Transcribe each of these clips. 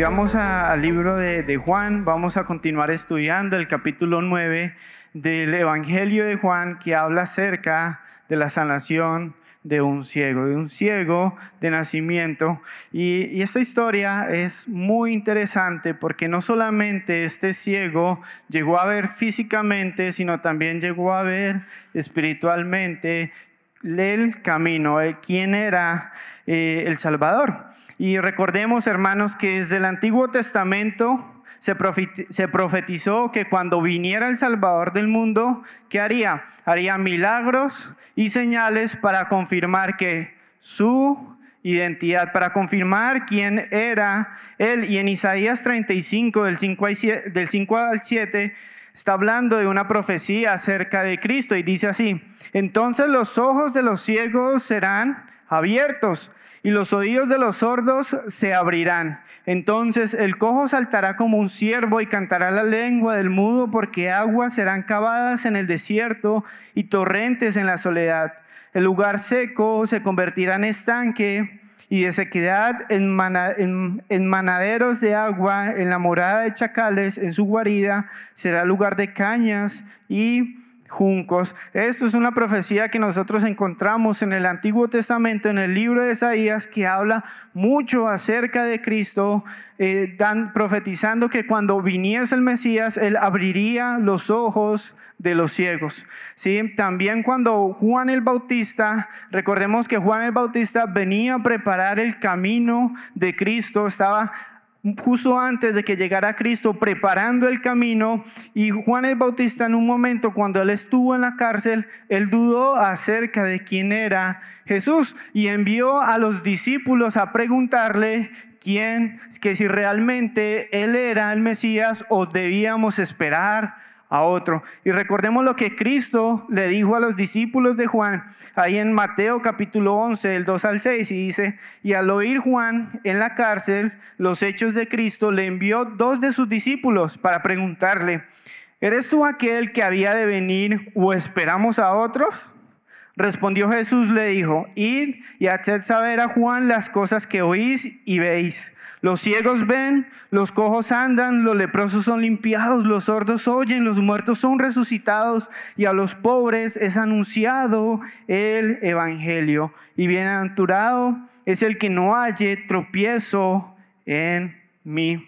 Vamos al libro de, de Juan, vamos a continuar estudiando el capítulo 9 del Evangelio de Juan que habla acerca de la sanación de un ciego, de un ciego de nacimiento. Y, esta historia es muy interesante porque no solamente este ciego llegó a ver físicamente, sino también llegó a ver espiritualmente el camino, quién era eh, el Salvador. Y recordemos, hermanos, que desde el Antiguo Testamento se profetizó que cuando viniera el Salvador del mundo, ¿qué haría? Haría milagros y señales para confirmar su identidad, para confirmar quién era él. Y en Isaías 35, del 5, del 5 al 7, está hablando de una profecía acerca de Cristo y dice así, entonces los ojos de los ciegos serán abiertos y los oídos de los sordos se abrirán. Entonces el cojo saltará como un ciervo y cantará la lengua del mudo, porque aguas serán cavadas en el desierto y torrentes en la soledad. El lugar seco se convertirá en estanque y de sequedad en, en, manaderos de agua, en la morada de chacales, en su guarida será lugar de cañas y juncos. Esto es una profecía que nosotros encontramos en el Antiguo Testamento, en el libro de Isaías, que habla mucho acerca de Cristo, eh, dan, profetizando que cuando viniese el Mesías, Él abriría los ojos de los ciegos. ¿Sí? También cuando Juan el Bautista, recordemos que Juan el Bautista venía a preparar el camino de Cristo, estaba justo antes de que llegara Cristo, preparando el camino. Y Juan el Bautista en un momento, cuando él estuvo en la cárcel, él dudó acerca de quién era Jesús y envió a los discípulos a preguntarle quién, que si realmente él era el Mesías o debíamos esperar a otro. Y recordemos lo que Cristo le dijo a los discípulos de Juan, ahí en Mateo capítulo 11, del 2 al 6, y dice, y al oír Juan en la cárcel los hechos de Cristo, le envió dos de sus discípulos para preguntarle, ¿eres tú aquel que había de venir o esperamos a otros? Respondió Jesús, le dijo, id y haced saber a Juan las cosas que oís y veis los ciegos ven, los cojos andan, los leprosos son limpiados, los sordos oyen, los muertos son resucitados y a los pobres es anunciado el Evangelio. Y bienaventurado es el que no halle tropiezo en mí.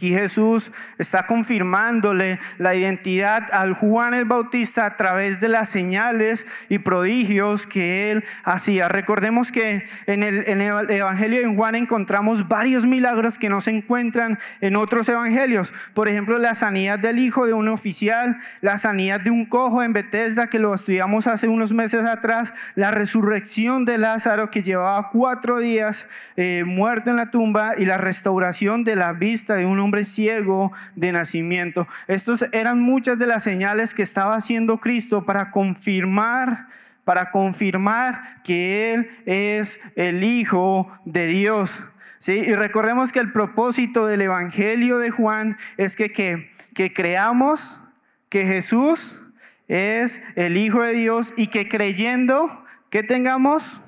Aquí Jesús está confirmándole la identidad al Juan el Bautista a través de las señales y prodigios que él hacía. Recordemos que en el, Evangelio de Juan encontramos varios milagros que no se encuentran en otros evangelios. Por ejemplo, la sanidad del hijo de un oficial, la sanidad de un cojo en Bethesda que lo estudiamos hace unos meses atrás, la resurrección de Lázaro que llevaba cuatro días eh, muerto en la tumba y la restauración de la vista de un hombre hombre ciego de nacimiento. Estos eran muchas de las señales que estaba haciendo Cristo para confirmar para confirmar que Él es el Hijo de Dios. ¿Sí? Y recordemos que el propósito del Evangelio de Juan es que, que creamos que Jesús es el Hijo de Dios y que creyendo que tengamos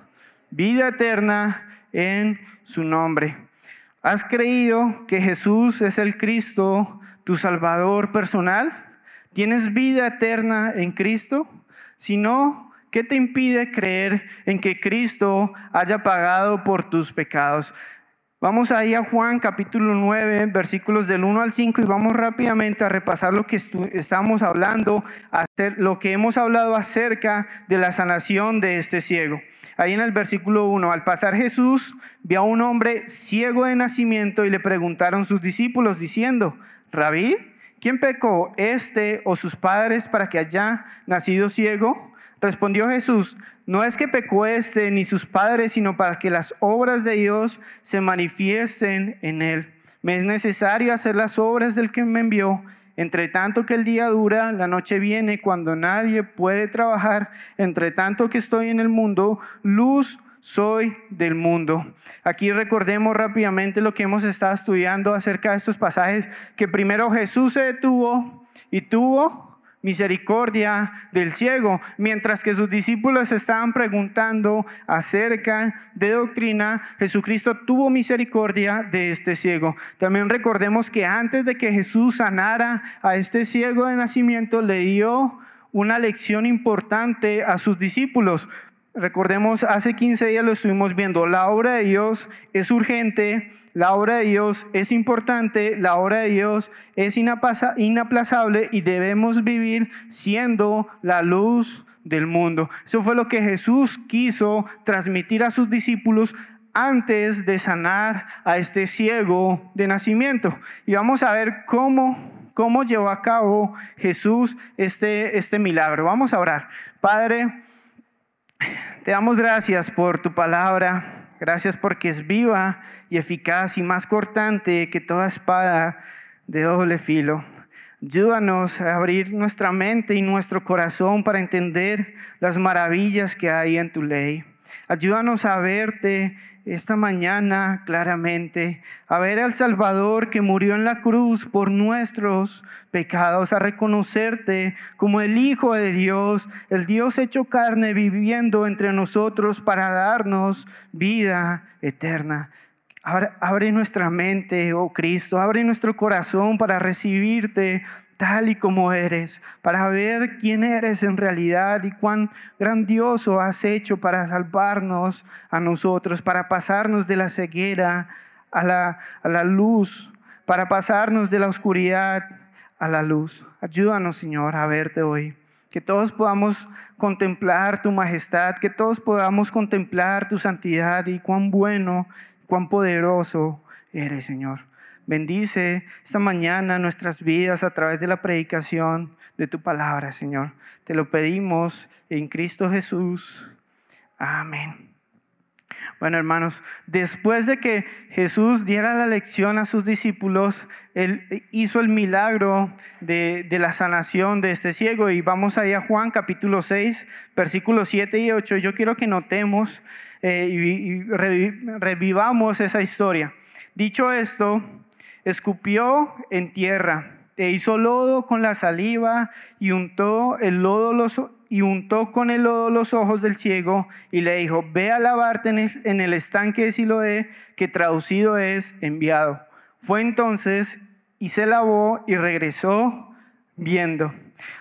vida eterna en su nombre. ¿Has creído que Jesús es el Cristo, tu Salvador personal? ¿Tienes vida eterna en Cristo? Si no, ¿qué te impide creer en que Cristo haya pagado por tus pecados? Vamos ahí a Juan capítulo 9, versículos del 1 al 5 y vamos rápidamente a repasar lo que estamos hablando, lo que hemos hablado acerca de la sanación de este ciego. Ahí en el versículo 1, al pasar Jesús vio a un hombre ciego de nacimiento y le preguntaron sus discípulos diciendo, Rabí, ¿quién pecó, este o sus padres para que haya nacido ciego? Respondió Jesús, no es que pecó este ni sus padres, sino para que las obras de Dios se manifiesten en él. Me es necesario hacer las obras del que me envió. Entre tanto que el día dura, la noche viene cuando nadie puede trabajar. Entre tanto que estoy en el mundo, luz soy del mundo. Aquí recordemos rápidamente lo que hemos estado estudiando acerca de estos pasajes, que primero Jesús se detuvo y tuvo misericordia del ciego, mientras que sus discípulos estaban preguntando acerca de doctrina, Jesucristo tuvo misericordia de este ciego. También recordemos que antes de que Jesús sanara a este ciego de nacimiento, le dio una lección importante a sus discípulos. Recordemos, hace 15 días lo estuvimos viendo, la obra de Dios es urgente, la obra de Dios es importante, la obra de Dios es inaplazable y debemos vivir siendo la luz del mundo. Eso fue lo que Jesús quiso transmitir a sus discípulos antes de sanar a este ciego de nacimiento. Y vamos a ver cómo, cómo llevó a cabo Jesús este, este milagro. Vamos a orar. Padre, te damos gracias por tu palabra. Gracias porque es viva y eficaz y más cortante que toda espada de doble filo. Ayúdanos a abrir nuestra mente y nuestro corazón para entender las maravillas que hay en tu ley. Ayúdanos a verte esta mañana claramente, a ver al Salvador que murió en la cruz por nuestros pecados, a reconocerte como el Hijo de Dios, el Dios hecho carne viviendo entre nosotros para darnos vida eterna. Abre, nuestra mente, oh Cristo, abre nuestro corazón para recibirte tal y como eres, para ver quién eres en realidad y cuán grandioso has hecho para salvarnos a nosotros, para pasarnos de la ceguera a la, a la luz, para pasarnos de la oscuridad a la luz. Ayúdanos, Señor, a verte hoy. Que todos podamos contemplar tu majestad, que todos podamos contemplar tu santidad y cuán bueno, cuán poderoso eres, Señor. Bendice esta mañana nuestras vidas a través de la predicación de tu palabra, Señor. Te lo pedimos en Cristo Jesús. Amén. Bueno, hermanos, después de que Jesús diera la lección a sus discípulos, Él hizo el milagro de, la sanación de este ciego. Y vamos ahí a Juan capítulo 6, versículos 7 y 8. Yo quiero que notemos eh, y revivamos esa historia. Dicho esto, escupió en tierra e hizo lodo con la saliva y untó el lodo los, y untó con el lodo los ojos del ciego y le dijo, ve a lavarte en el estanque de Siloé, que traducido es enviado. Fue entonces y se lavó y regresó viendo.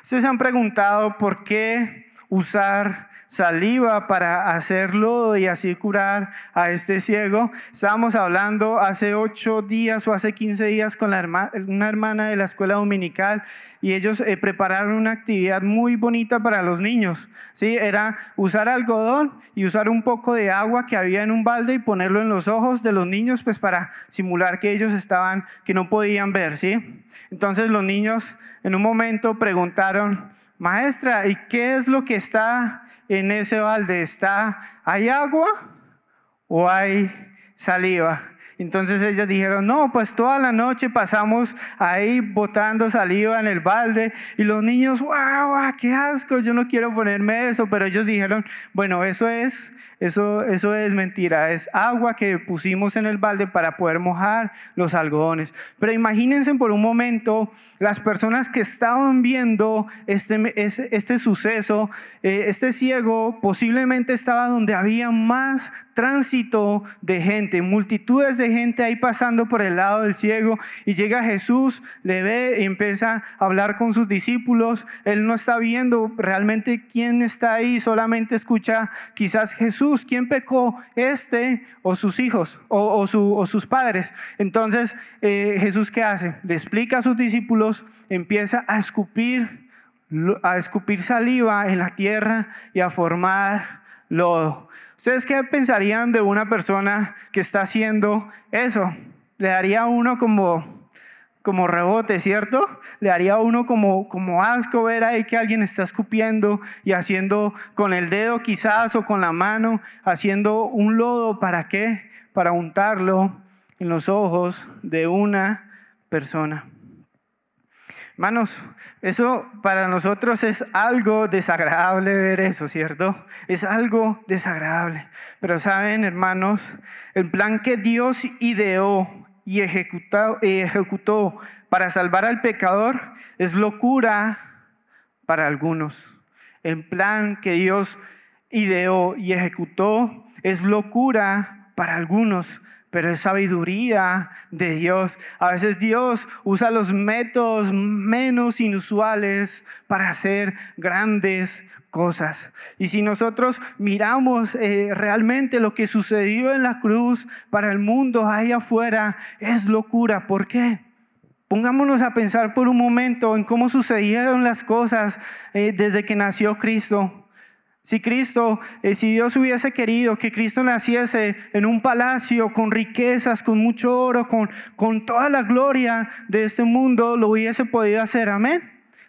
Ustedes se han preguntado por qué usar saliva para hacerlo y así curar a este ciego. Estábamos hablando hace ocho días o hace quince días con una hermana de la escuela dominical y ellos eh, prepararon una actividad muy bonita para los niños. ¿sí? Era usar algodón y usar un poco de agua que había en un balde y ponerlo en los ojos de los niños pues para simular que ellos estaban, que no podían ver. ¿sí? Entonces los niños en un momento preguntaron, maestra, ¿y qué es lo que está en ese balde está, ¿hay agua o hay saliva? Entonces ellas dijeron, no, pues toda la noche pasamos ahí botando saliva en el balde y los niños, wow, qué asco, yo no quiero ponerme eso, pero ellos dijeron, bueno, eso es eso, eso es mentira, es agua que pusimos en el balde para poder mojar los algodones. Pero imagínense por un momento las personas que estaban viendo este, este, suceso, eh, este ciego posiblemente estaba donde había más tránsito de gente, multitudes de gente ahí pasando por el lado del ciego y llega Jesús, le ve y empieza a hablar con sus discípulos. Él no está viendo realmente quién está ahí, solamente escucha quizás Jesús, quién pecó, este o sus hijos o, sus padres. Entonces eh, Jesús qué hace? Le explica a sus discípulos, empieza a escupir, a escupir saliva en la tierra y a formar lodo. ¿Ustedes qué pensarían de una persona que está haciendo eso? Le daría a uno como, como rebote, ¿cierto? Le daría a uno como, como asco ver ahí que alguien está escupiendo y haciendo con el dedo quizás o con la mano, haciendo un lodo, ¿para qué? Para untarlo en los ojos de una persona. Hermanos, eso para nosotros es algo desagradable ver eso, ¿cierto? Es algo desagradable. Pero saben, hermanos, el plan que Dios ideó y ejecutó, ejecutó para salvar al pecador es locura para algunos. El plan que Dios ideó y ejecutó es locura para algunos, pero es sabiduría de Dios. A veces Dios usa los métodos menos inusuales para hacer grandes cosas. Y si nosotros miramos eh, realmente lo que sucedió en la cruz para el mundo ahí afuera, es locura. ¿Por qué? Pongámonos a pensar por un momento en cómo sucedieron las cosas eh, desde que nació Cristo. Si Cristo, eh, si Dios hubiese querido que Cristo naciese en un palacio con riquezas, con mucho oro, con, con toda la gloria de este mundo, lo hubiese podido hacer, amén,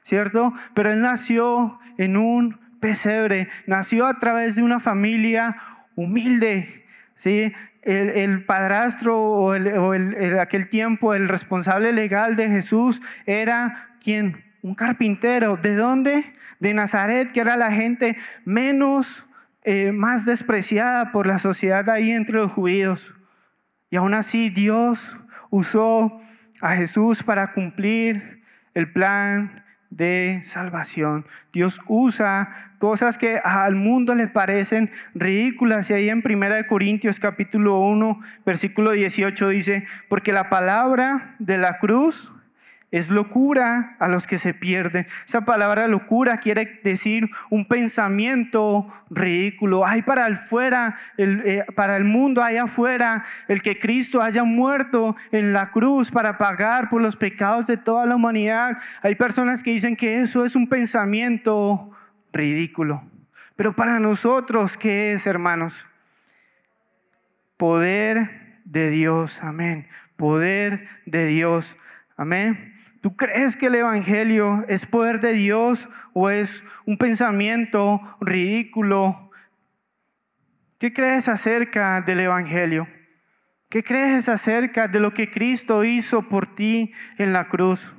¿cierto? Pero Él nació en un pesebre, nació a través de una familia humilde, ¿sí? El, padrastro o, el, aquel tiempo el responsable legal de Jesús era quien un carpintero. ¿De dónde? De Nazaret, que era la gente menos, eh, más despreciada por la sociedad ahí entre los judíos. Y aún así Dios usó a Jesús para cumplir el plan de salvación. Dios usa cosas que al mundo le parecen ridículas. Y ahí en 1 Corintios capítulo 1, versículo 18 dice, porque la palabra de la cruz es locura a los que se pierden. Esa palabra locura quiere decir un pensamiento ridículo. Hay para el eh, para el mundo allá afuera, el que Cristo haya muerto en la cruz para pagar por los pecados de toda la humanidad. Hay personas que dicen que eso es un pensamiento ridículo. Pero para nosotros, ¿qué es, hermanos? Poder de Dios, amén. Poder de Dios, amén. ¿Tú crees que el Evangelio es poder de Dios o es un pensamiento ridículo? ¿Qué crees acerca del Evangelio? ¿Qué crees acerca de lo que Cristo hizo por ti en la cruz?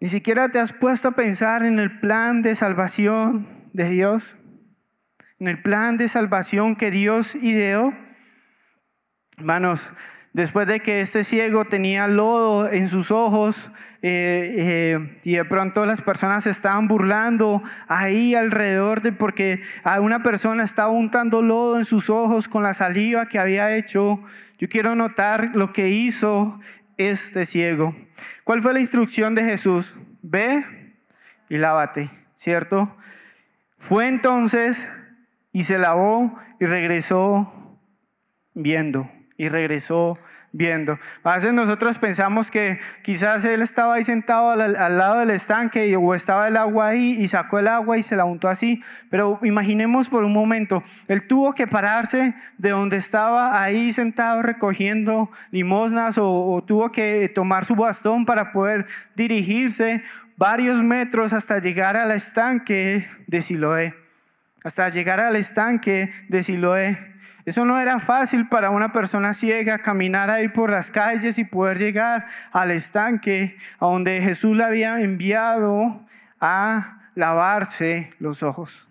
Ni siquiera te has puesto a pensar en el plan de salvación de Dios, en el plan de salvación que Dios ideó. Hermanos, después de que este ciego tenía lodo en sus ojos eh, eh, y de pronto las personas estaban burlando ahí alrededor de porque a una persona estaba untando lodo en sus ojos con la saliva que había hecho. Yo quiero notar lo que hizo este ciego. ¿Cuál fue la instrucción de Jesús? Ve y lávate, ¿cierto? Fue entonces y se lavó y regresó viendo y regresó viendo. A veces nosotros pensamos que quizás él estaba ahí sentado al, lado del estanque o estaba el agua ahí y sacó el agua y se la untó así, pero imaginemos por un momento, él tuvo que pararse de donde estaba ahí sentado recogiendo limosnas o, tuvo que tomar su bastón para poder dirigirse varios metros hasta llegar al estanque de Siloé, hasta llegar al estanque de Siloé. Eso no era fácil para una persona ciega caminar ahí por las calles y poder llegar al estanque donde Jesús le había enviado a lavarse los ojos.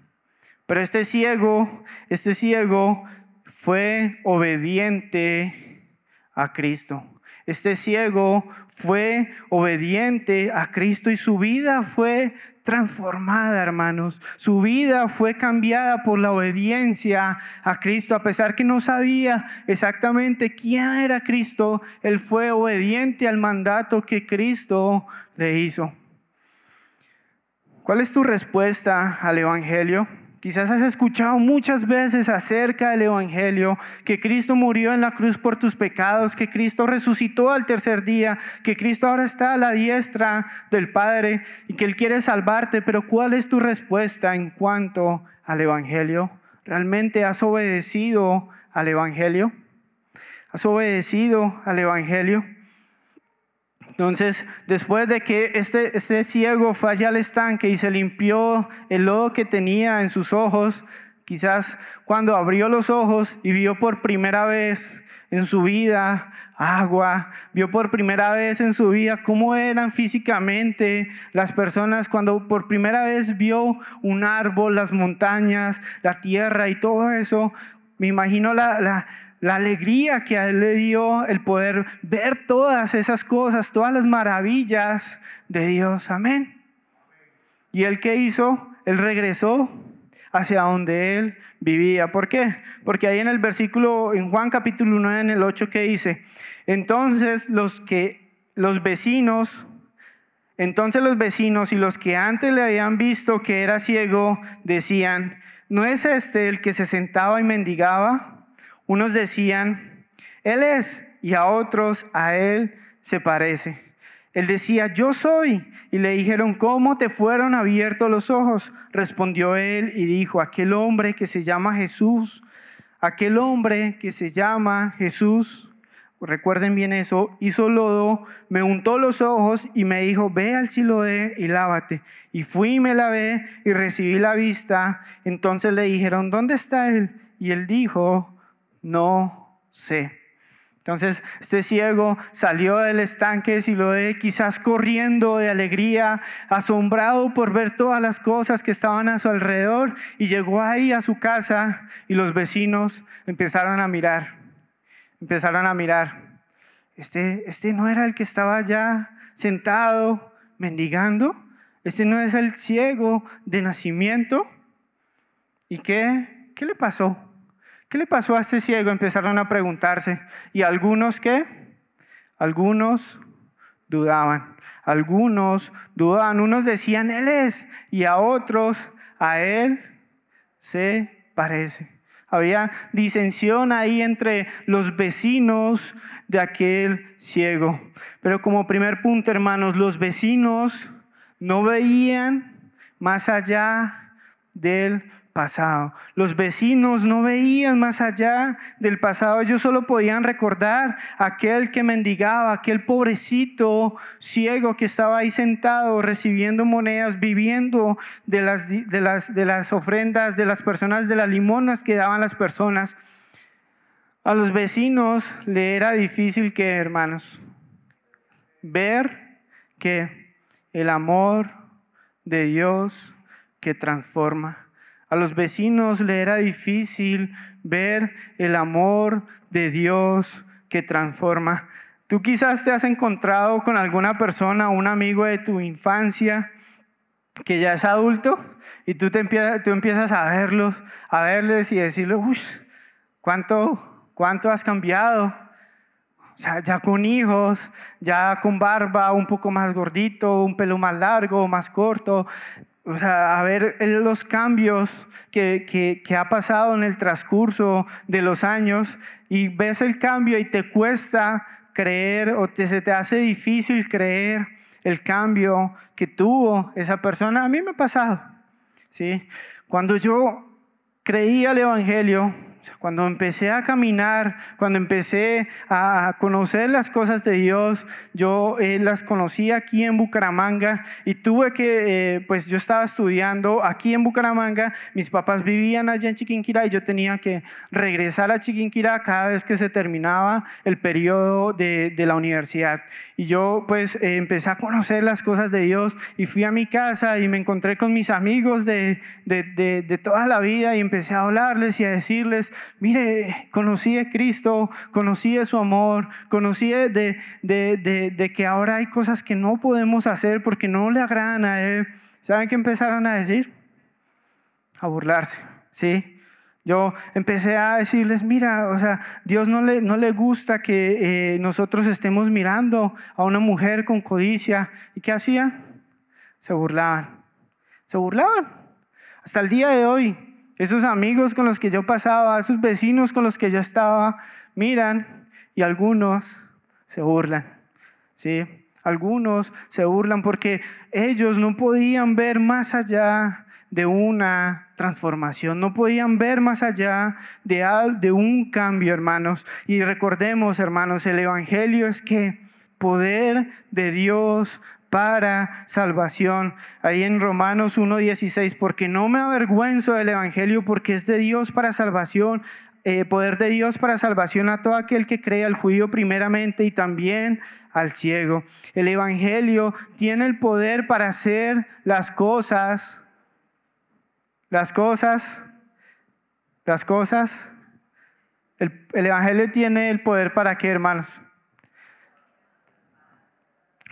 Pero este ciego, este ciego fue obediente a Cristo. Este ciego fue obediente a Cristo y su vida fue transformada, hermanos. Su vida fue cambiada por la obediencia a Cristo. A pesar que no sabía exactamente quién era Cristo, él fue obediente al mandato que Cristo le hizo. ¿Cuál es tu respuesta al Evangelio? Quizás has escuchado muchas veces acerca del Evangelio, que Cristo murió en la cruz por tus pecados, que Cristo resucitó al tercer día, que Cristo ahora está a la diestra del Padre y que Él quiere salvarte, pero ¿cuál es tu respuesta en cuanto al Evangelio? ¿Realmente has obedecido al Evangelio? ¿Has obedecido al Evangelio? Entonces, después de que este, este ciego fue allá al estanque y se limpió el lodo que tenía en sus ojos, quizás cuando abrió los ojos y vio por primera vez en su vida agua, vio por primera vez en su vida cómo eran físicamente las personas, cuando por primera vez vio un árbol, las montañas, la tierra y todo eso, me imagino la, la la alegría que a él le dio el poder ver todas esas cosas, todas las maravillas de Dios. Amén. ¿Y él qué hizo? Él regresó hacia donde él vivía. ¿Por qué? Porque ahí en el versículo, en Juan capítulo 9, en el 8, que dice, entonces los que, los vecinos, entonces los vecinos y los que antes le habían visto que era ciego, decían, ¿no es este el que se sentaba y mendigaba? Unos decían, Él es, y a otros, a Él se parece. Él decía, yo soy. Y le dijeron, ¿cómo te fueron abiertos los ojos? Respondió él y dijo, aquel hombre que se llama Jesús, aquel hombre que se llama Jesús, recuerden bien eso, hizo lodo, me untó los ojos y me dijo, ve al Siloé y lávate. Y fui y me lavé y recibí la vista. Entonces le dijeron, ¿dónde está él? Y él dijo, no sé. Entonces, este ciego salió del estanque Siloé, quizás corriendo de alegría, asombrado por ver todas las cosas que estaban a su alrededor, y llegó ahí a su casa y los vecinos empezaron a mirar, empezaron a mirar. Este, este no era el que estaba ya sentado mendigando, este no es el ciego de nacimiento. ¿Y qué? ¿Qué le pasó? ¿Qué le pasó a este ciego? Empezaron a preguntarse. ¿Y algunos qué? Algunos dudaban. Algunos dudaban. Unos decían, Él es. Y a otros, a Él se parece. Había disensión ahí entre los vecinos de aquel ciego. Pero como primer punto, hermanos, los vecinos no veían más allá del pasado. Los vecinos no veían más allá del pasado, ellos solo podían recordar aquel que mendigaba, aquel pobrecito ciego que estaba ahí sentado recibiendo monedas, viviendo de las, de las, de las ofrendas de las personas, de las limonas que daban las personas. A los vecinos le era difícil que, hermanos, ver que el amor de Dios que transforma a los vecinos le era difícil ver el amor de Dios que transforma. Tú quizás te has encontrado con alguna persona, un amigo de tu infancia, que ya es adulto, y tú, te empiezas, a verlos, a verles y decirles, uy, ¿cuánto, ¿cuánto has cambiado? Sea, ya con hijos, ya con barba, un poco más gordito, un pelo más largo, más corto, o sea, a ver los cambios que, que, ha pasado en el transcurso de los años y ves el cambio y te cuesta creer o te, se te hace difícil creer el cambio que tuvo esa persona. A mí me ha pasado, ¿sí? Cuando yo creía el Evangelio, cuando empecé a caminar, cuando empecé a conocer las cosas de Dios, yo eh, las conocí aquí en Bucaramanga y tuve que, eh, pues yo estaba estudiando aquí en Bucaramanga, mis papás vivían allá en Chiquinquirá y yo tenía que regresar a Chiquinquirá cada vez que se terminaba el periodo de, de la universidad. Y yo pues eh, empecé a conocer las cosas de Dios y fui a mi casa y me encontré con mis amigos de, de, de, toda la vida y empecé a hablarles y a decirles, mire, conocí de Cristo, conocí de su amor, conocí de, de, que ahora hay cosas que no podemos hacer porque no le agradan a Él. ¿Saben qué empezaron a decir? A burlarse, ¿sí? Yo empecé a decirles, mira, o sea, Dios no le, no le gusta que eh, nosotros estemos mirando a una mujer con codicia. ¿Y qué hacían? Se burlaban. Se burlaban. Hasta el día de hoy, esos amigos con los que yo pasaba, esos vecinos con los que yo estaba, miran y algunos se burlan. ¿sí? Algunos se burlan porque ellos no podían ver más allá de una transformación, no podían ver más allá de, de un cambio, hermanos. Y recordemos, hermanos, el Evangelio es que poder de Dios para salvación. Ahí en Romanos 1.16, porque no me avergüenzo del Evangelio, porque es de Dios para salvación, eh, poder de Dios para salvación a todo aquel que cree, al judío primeramente y también al ciego. El Evangelio tiene el poder para hacer las cosas, las cosas, las cosas. El, el Evangelio tiene el poder para qué, hermanos?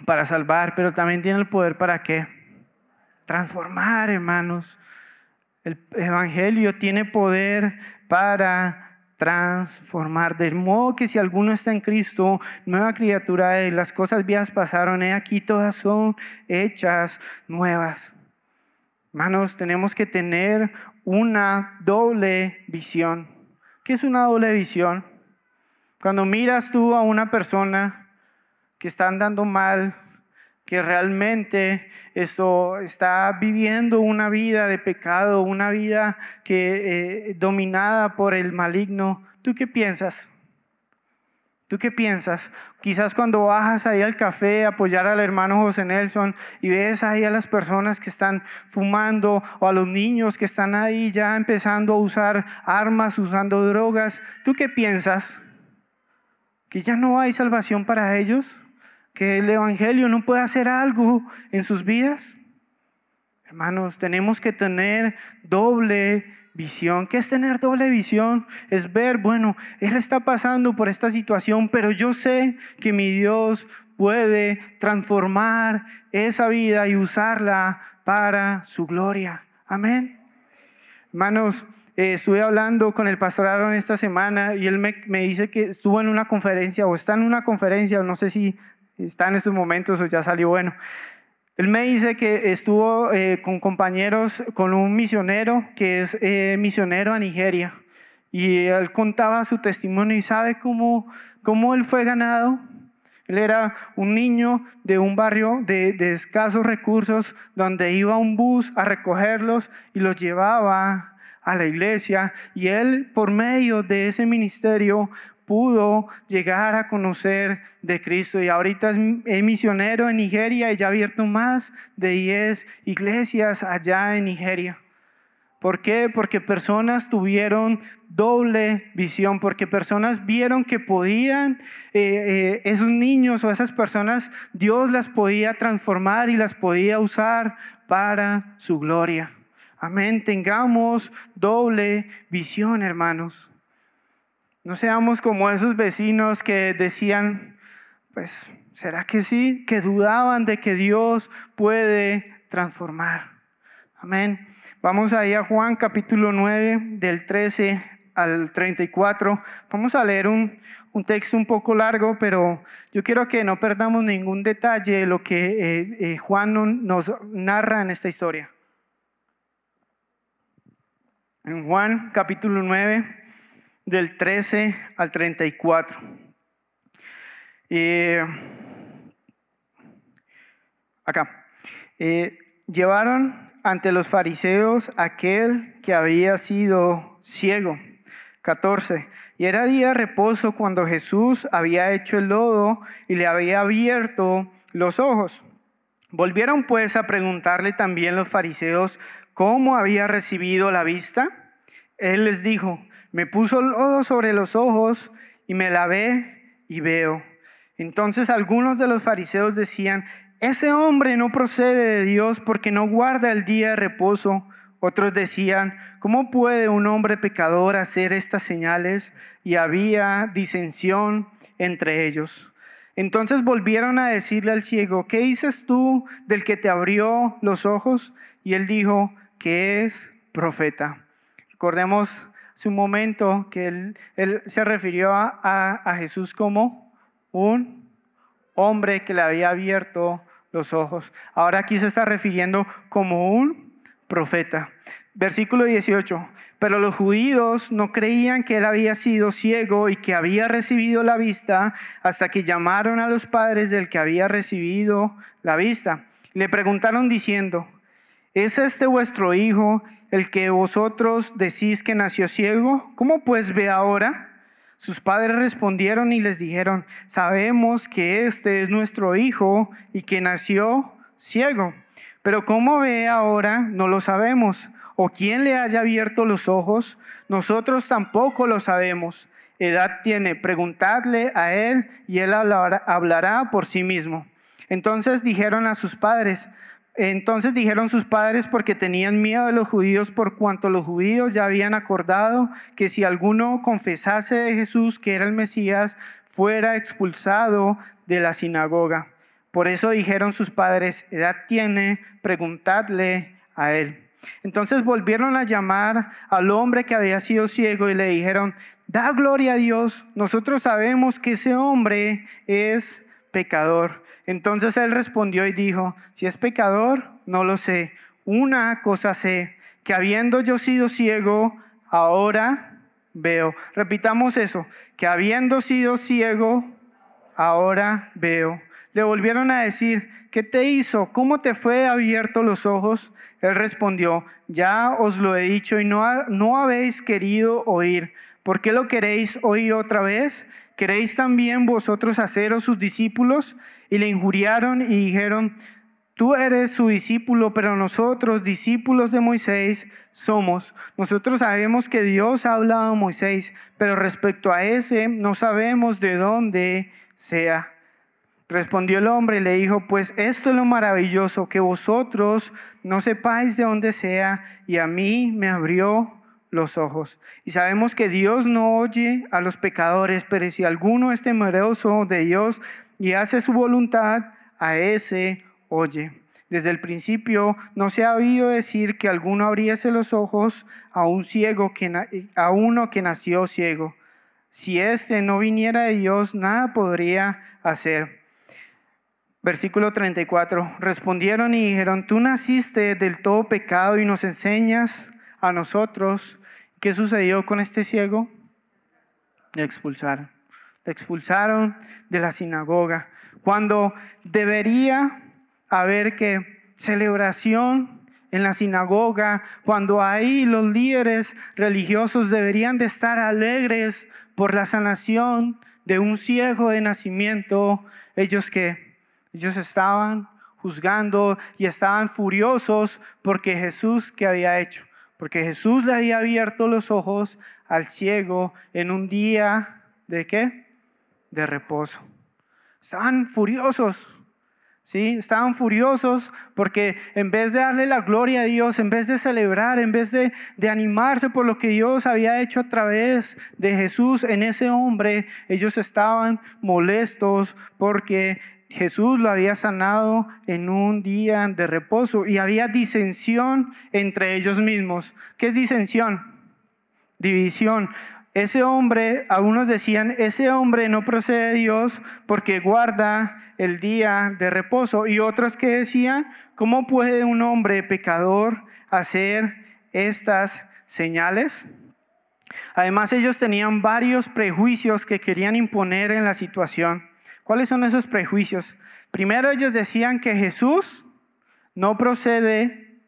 para salvar, pero también tiene el poder para qué? transformar, hermanos. El Evangelio tiene poder para transformar. De modo que si alguno está en Cristo, nueva criatura, y las cosas viejas pasaron, he aquí todas son hechas nuevas. Hermanos, tenemos que tener una doble visión. ¿Qué es una doble visión? Cuando miras tú a una persona que está andando mal, que realmente esto está viviendo una vida de pecado, una vida que eh, dominada por el maligno, ¿tú qué piensas? ¿Tú qué piensas? Quizás cuando bajas ahí al café a apoyar al hermano José Nelson y ves ahí a las personas que están fumando o a los niños que están ahí ya empezando a usar armas, usando drogas, ¿tú qué piensas? ¿Que ya no hay salvación para ellos? que el Evangelio no puede hacer algo en sus vidas? Hermanos, tenemos que tener doble visión. ¿Qué es tener doble visión? Es ver, bueno, Él está pasando por esta situación, pero yo sé que mi Dios puede transformar esa vida y usarla para su gloria. Amén. Hermanos, eh, estuve hablando con el pastor Aaron esta semana y él me, me, dice que estuvo en una conferencia o está en una conferencia, no sé si está en estos momentos o ya salió bueno. Él me dice que estuvo eh, con compañeros, con un misionero que es eh, misionero a Nigeria. Y él contaba su testimonio y sabe cómo, cómo él fue ganado. Él era un niño de un barrio de, de escasos recursos donde iba un bus a recogerlos y los llevaba a la iglesia. Y él, por medio de ese ministerio, pudo llegar a conocer de Cristo. Y ahorita es misionero en Nigeria y ya ha abierto más de 10 iglesias allá en Nigeria. ¿Por qué? Porque personas tuvieron doble visión, porque personas vieron que podían, eh, eh, esos niños o esas personas, Dios las podía transformar y las podía usar para su gloria. Amén, tengamos doble visión, hermanos. No seamos como esos vecinos que decían, pues, ¿será que sí? Que dudaban de que Dios puede transformar. Amén. Vamos ahí a Juan capítulo 9, del 13 al 34. Vamos a leer un, un texto un poco largo, pero yo quiero que no perdamos ningún detalle de lo que eh, eh, Juan nos narra en esta historia. En Juan capítulo 9, del 13 al 34. acá. Eh, llevaron ante los fariseos aquel que había sido ciego. 14. Y era día de reposo cuando Jesús había hecho el lodo y le había abierto los ojos. Volvieron pues a preguntarle también los fariseos cómo había recibido la vista. Él les dijo, me puso lodo sobre los ojos y me lavé y veo. Entonces algunos de los fariseos decían, ese hombre no procede de Dios porque no guarda el día de reposo. Otros decían, ¿cómo puede un hombre pecador hacer estas señales? Y había disensión entre ellos. Entonces volvieron a decirle al ciego, ¿qué dices tú del que te abrió los ojos? Y él dijo, que es profeta. Recordemos un momento que él, se refirió a, a Jesús como un hombre que le había abierto los ojos. Ahora aquí se está refiriendo como un profeta. Versículo 18. Pero los judíos no creían que él había sido ciego y que había recibido la vista hasta que llamaron a los padres del que había recibido la vista. Le preguntaron diciendo, ¿es este vuestro hijo el que vosotros decís que nació ciego? ¿Cómo pues ve ahora? Sus padres respondieron y les dijeron, sabemos que este es nuestro hijo y que nació ciego, pero cómo ve ahora no lo sabemos. O quién le haya abierto los ojos, nosotros tampoco lo sabemos. Edad tiene, preguntadle a él y él hablará por sí mismo. Entonces dijeron a sus padres, entonces dijeron sus padres porque tenían miedo de los judíos por cuanto los judíos ya habían acordado que si alguno confesase de Jesús que era el Mesías, fuera expulsado de la sinagoga. Por eso dijeron sus padres, edad tiene, preguntadle a él. Entonces volvieron a llamar al hombre que había sido ciego y le dijeron, da gloria a Dios, nosotros sabemos que ese hombre es pecador. Entonces él respondió y dijo, si es pecador, no lo sé. Una cosa sé, que habiendo yo sido ciego, ahora veo. Repitamos eso, que habiendo sido ciego, ahora veo. Le volvieron a decir, ¿qué te hizo? ¿Cómo te fue abierto los ojos? Él respondió, ya os lo he dicho y no, no habéis querido oír. ¿Por qué lo queréis oír otra vez? ¿Queréis también vosotros haceros sus discípulos? Y le injuriaron y dijeron, tú eres su discípulo, pero nosotros, discípulos de Moisés, somos. Nosotros sabemos que Dios ha hablado a Moisés, pero respecto a ese no sabemos de dónde sea. Respondió el hombre y le dijo, pues esto es lo maravilloso, que vosotros no sepáis de dónde sea, y a mí me abrió los ojos. Y sabemos que Dios no oye a los pecadores, pero si alguno es temeroso de Dios y hace su voluntad, a ese oye. Desde el principio no se ha oído decir que alguno abriese los ojos a un ciego, que, a uno que nació ciego. Si éste no viniera de Dios, nada podría hacer. Versículo 34. Respondieron y dijeron, tú naciste del todo pecado y nos enseñas a nosotros. ¿Qué sucedió con este ciego? Le expulsaron. Le expulsaron de la sinagoga. Cuando debería haber que celebración en la sinagoga, cuando ahí los líderes religiosos deberían de estar alegres por la sanación de un ciego de nacimiento, ellos que ellos estaban juzgando y estaban furiosos porque Jesús que había hecho, porque Jesús le había abierto los ojos al ciego en un día de qué? De reposo. Estaban furiosos. ¿Sí? Estaban furiosos porque en vez de darle la gloria a Dios, en vez de celebrar, en vez de, de, animarse por lo que Dios había hecho a través de Jesús en ese hombre, ellos estaban molestos porque Jesús lo había sanado en un día de reposo y había disensión entre ellos mismos. ¿Qué es disensión? División. Ese hombre, algunos decían, ese hombre no procede de Dios porque guarda el día de reposo. Y otros que decían, ¿cómo puede un hombre pecador hacer estas señales? Además, ellos tenían varios prejuicios que querían imponer en la situación. ¿Cuáles son esos prejuicios? Primero ellos decían que Jesús no procede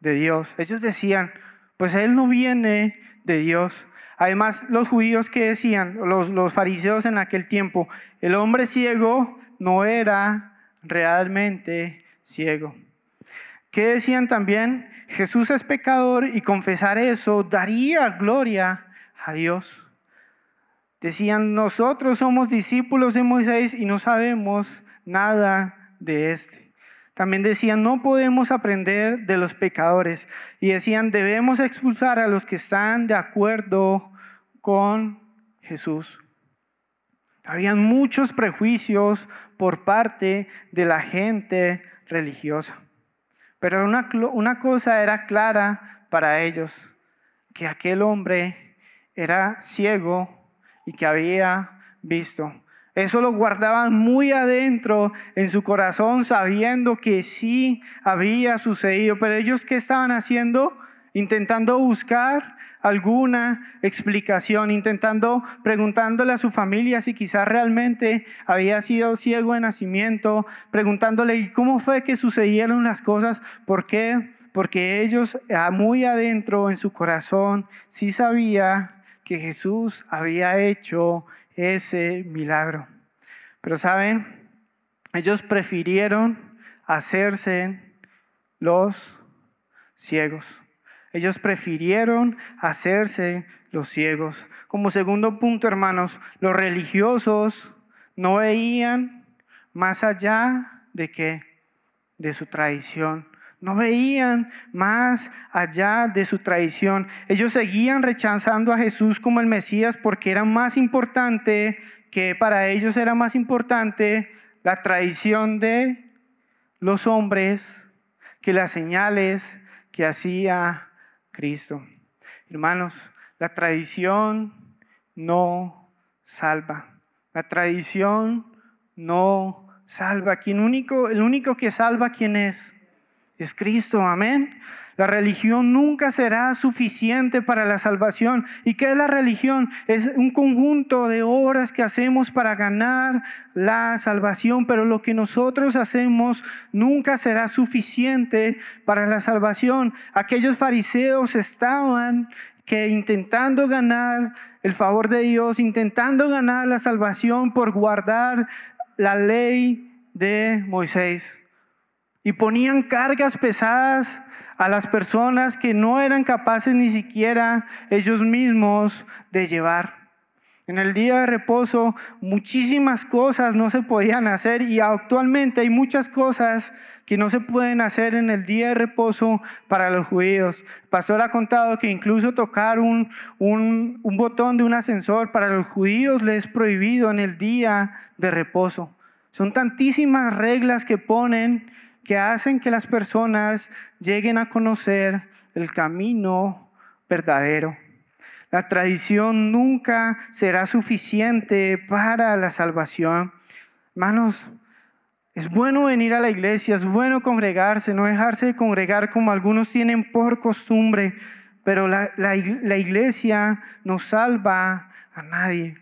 de Dios. Ellos decían, pues Él no viene de Dios. Además, los judíos que decían, los, fariseos en aquel tiempo, el hombre ciego no era realmente ciego. ¿Qué decían también? Jesús es pecador y confesar eso daría gloria a Dios. Decían, nosotros somos discípulos de Moisés y no sabemos nada de este. También decían, no podemos aprender de los pecadores. Y decían, debemos expulsar a los que están de acuerdo con Jesús. Habían muchos prejuicios por parte de la gente religiosa. Pero una, una cosa era clara para ellos, que aquel hombre era ciego y que había visto. Eso lo guardaban muy adentro en su corazón, sabiendo que sí había sucedido. Pero ellos, ¿qué estaban haciendo? Intentando buscar alguna explicación, intentando preguntándole a su familia si quizás realmente había sido ciego de nacimiento, preguntándole cómo fue que sucedieron las cosas, por qué, porque ellos ah, muy adentro en su corazón sí sabía que Jesús había hecho ese milagro. Pero saben, ellos prefirieron hacerse los ciegos. Ellos prefirieron hacerse los ciegos. Como segundo punto, hermanos, los religiosos no veían más allá de qué? De su tradición no veían más allá de su tradición. Ellos seguían rechazando a Jesús como el Mesías porque era más importante que para ellos era más importante la tradición de los hombres que las señales que hacía Cristo. Hermanos, la tradición no salva. La tradición no salva. ¿Quién único, el único que salva, ¿quién es? Es Cristo, amén. La religión nunca será suficiente para la salvación. ¿Y qué es la religión? Es un conjunto de obras que hacemos para ganar la salvación, pero lo que nosotros hacemos nunca será suficiente para la salvación. Aquellos fariseos estaban que intentando ganar el favor de Dios, intentando ganar la salvación por guardar la ley de Moisés. Y ponían cargas pesadas a las personas que no eran capaces ni siquiera ellos mismos de llevar. En el día de reposo muchísimas cosas no se podían hacer y actualmente hay muchas cosas que no se pueden hacer en el día de reposo para los judíos. El pastor ha contado que incluso tocar un, un, botón de un ascensor para los judíos les es prohibido en el día de reposo. Son tantísimas reglas que ponen que hacen que las personas lleguen a conocer el camino verdadero. La tradición nunca será suficiente para la salvación. Hermanos, es bueno venir a la iglesia, es bueno congregarse, no dejarse de congregar como algunos tienen por costumbre, pero la, la iglesia no salva a nadie.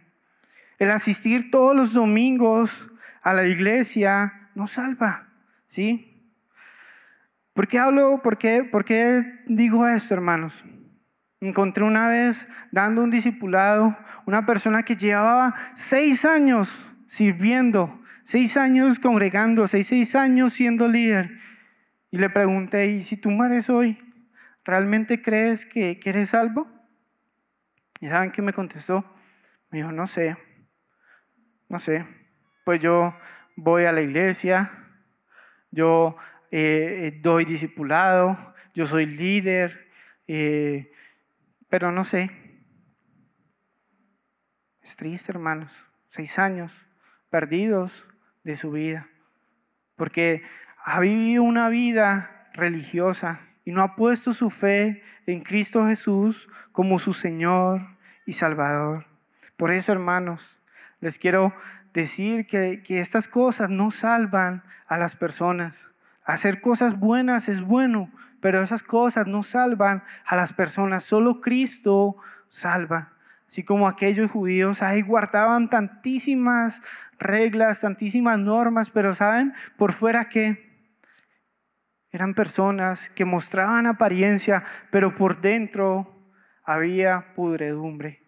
El asistir todos los domingos a la iglesia no salva, ¿sí? ¿Por qué hablo, por qué, por qué digo esto, hermanos? Encontré una vez dando un discipulado una persona que llevaba seis años sirviendo, seis años congregando, seis, seis años siendo líder. Y le pregunté, ¿y si tú mueres hoy, realmente crees que, que eres salvo? ¿Y saben qué me contestó? Me dijo, no sé, no sé. Pues yo voy a la iglesia, yo eh, eh, doy discipulado, yo soy líder, eh, pero no sé. Es triste, hermanos. Seis años perdidos de su vida, porque ha vivido una vida religiosa y no ha puesto su fe en Cristo Jesús como su Señor y Salvador. Por eso, hermanos, les quiero decir que, que estas cosas no salvan a las personas. Hacer cosas buenas es bueno, pero esas cosas no salvan a las personas. Solo Cristo salva. Así como aquellos judíos ahí guardaban tantísimas reglas, tantísimas normas, pero ¿saben? Por fuera que eran personas que mostraban apariencia, pero por dentro había pudredumbre.